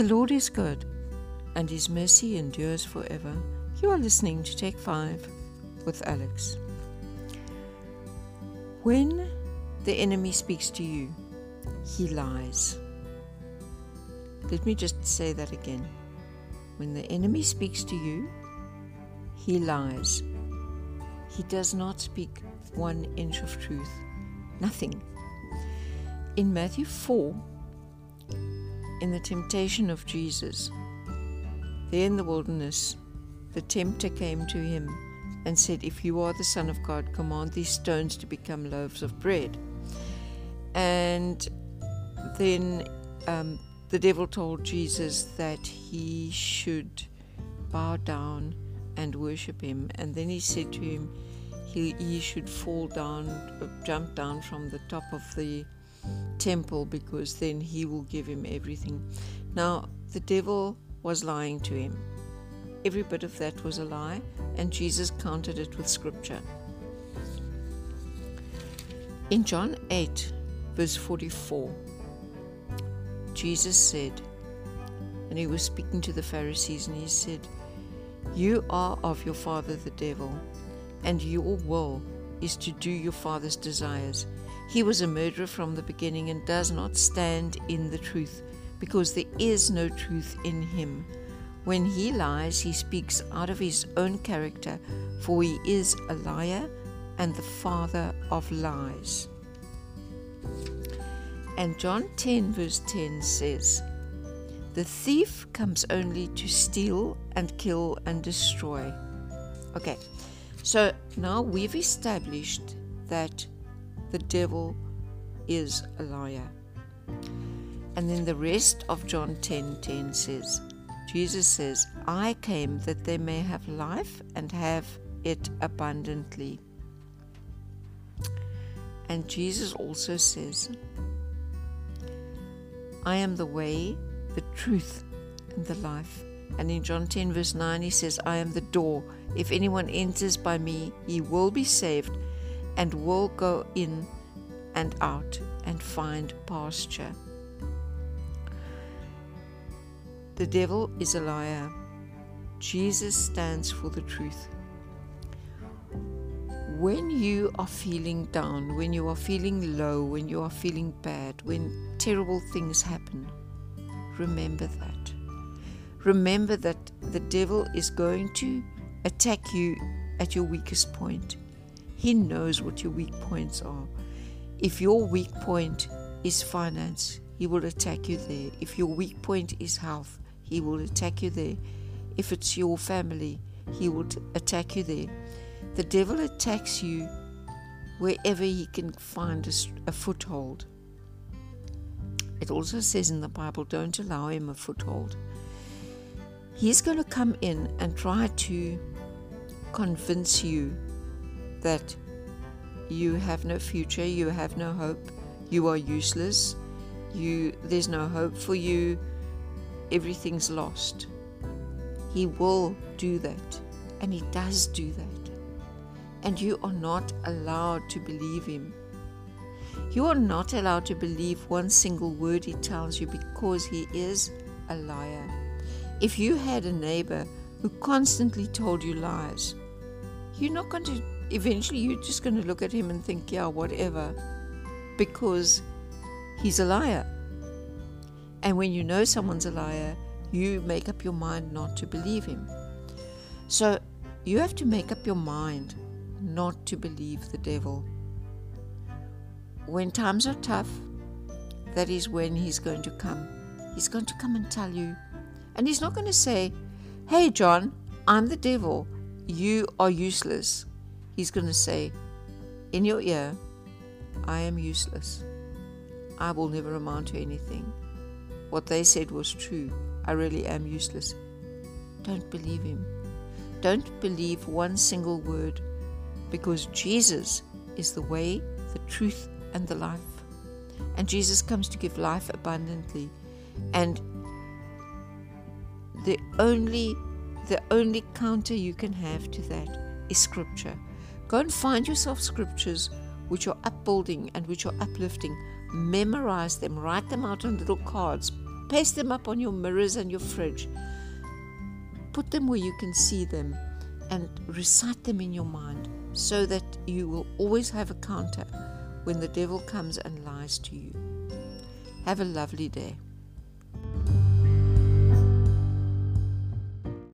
The Lord is good, and his mercy endures forever. You are listening to Take 5 with Alex. When the enemy speaks to you, he lies. Let me just say that again. When the enemy speaks to you, he lies. He does not speak one inch of truth. Nothing. In Matthew 4, in the temptation of Jesus, there in the wilderness, the tempter came to him and said, If you are the Son of God, command these stones to become loaves of bread. And then um, the devil told Jesus that he should bow down and worship him. And then he said to him, he, he should fall down, jump down from the top of the temple because then he will give him everything. Now, the devil was lying to him. Every bit of that was a lie, and Jesus countered it with scripture. In John 8, verse 44, Jesus said, and he was speaking to the Pharisees, and he said, You are of your father the devil, and your will is to do your father's desires. He was a murderer from the beginning and does not stand in the truth, because there is no truth in him. When he lies, he speaks out of his own character, for he is a liar and the father of lies. And John 10, verse 10 says, The thief comes only to steal and kill and destroy. Okay, so now we've established that the devil is a liar. And then the rest of John 10 10 says, Jesus says, I came that they may have life and have it abundantly. And Jesus also says, I am the way, the truth, and the life. And in John 10, verse 9, he says, I am the door. If anyone enters by me, he will be saved and will go in and out and find pasture. The devil is a liar. Jesus stands for the truth. When you are feeling down, when you are feeling low, when you are feeling bad, when terrible things happen, remember that. Remember that the devil is going to attack you at your weakest point. He knows what your weak points are. If your weak point is finance, he will attack you there. If your weak point is health, he will attack you there. If it's your family, he will attack you there. The devil attacks you wherever he can find a, a foothold. It also says in the Bible, don't allow him a foothold. He's going to come in and try to convince you that you have no future, you have no hope, you are useless, you there's no hope for you, everything's lost. He will do that, and he does do that. And you are not allowed to believe him. You are not allowed to believe one single word he tells you because he is a liar. If you had a neighbor who constantly told you lies, you're not going to, eventually, you're just going to look at him and think, yeah, whatever, because he's a liar. And when you know someone's a liar, you make up your mind not to believe him. So you have to make up your mind not to believe the devil when times are tough, that is when He's going to come. He's going to come and tell you. And He's not going to say, Hey, John, I'm the devil. You are useless. He's going to say, In your ear, I am useless. I will never amount to anything. What they said was true. I really am useless. Don't believe him. Don't believe one single word because Jesus is the way, the truth, and the life. And Jesus comes to give life abundantly. And the only the only counter you can have to that is scripture. Go and find yourself scriptures which are upbuilding and which are uplifting. Memorize them, write them out on little cards, Paste them up on your mirrors and your fridge. Put them where you can see them and recite them in your mind so that you will always have a counter when the devil comes and lies to you. Have a lovely day.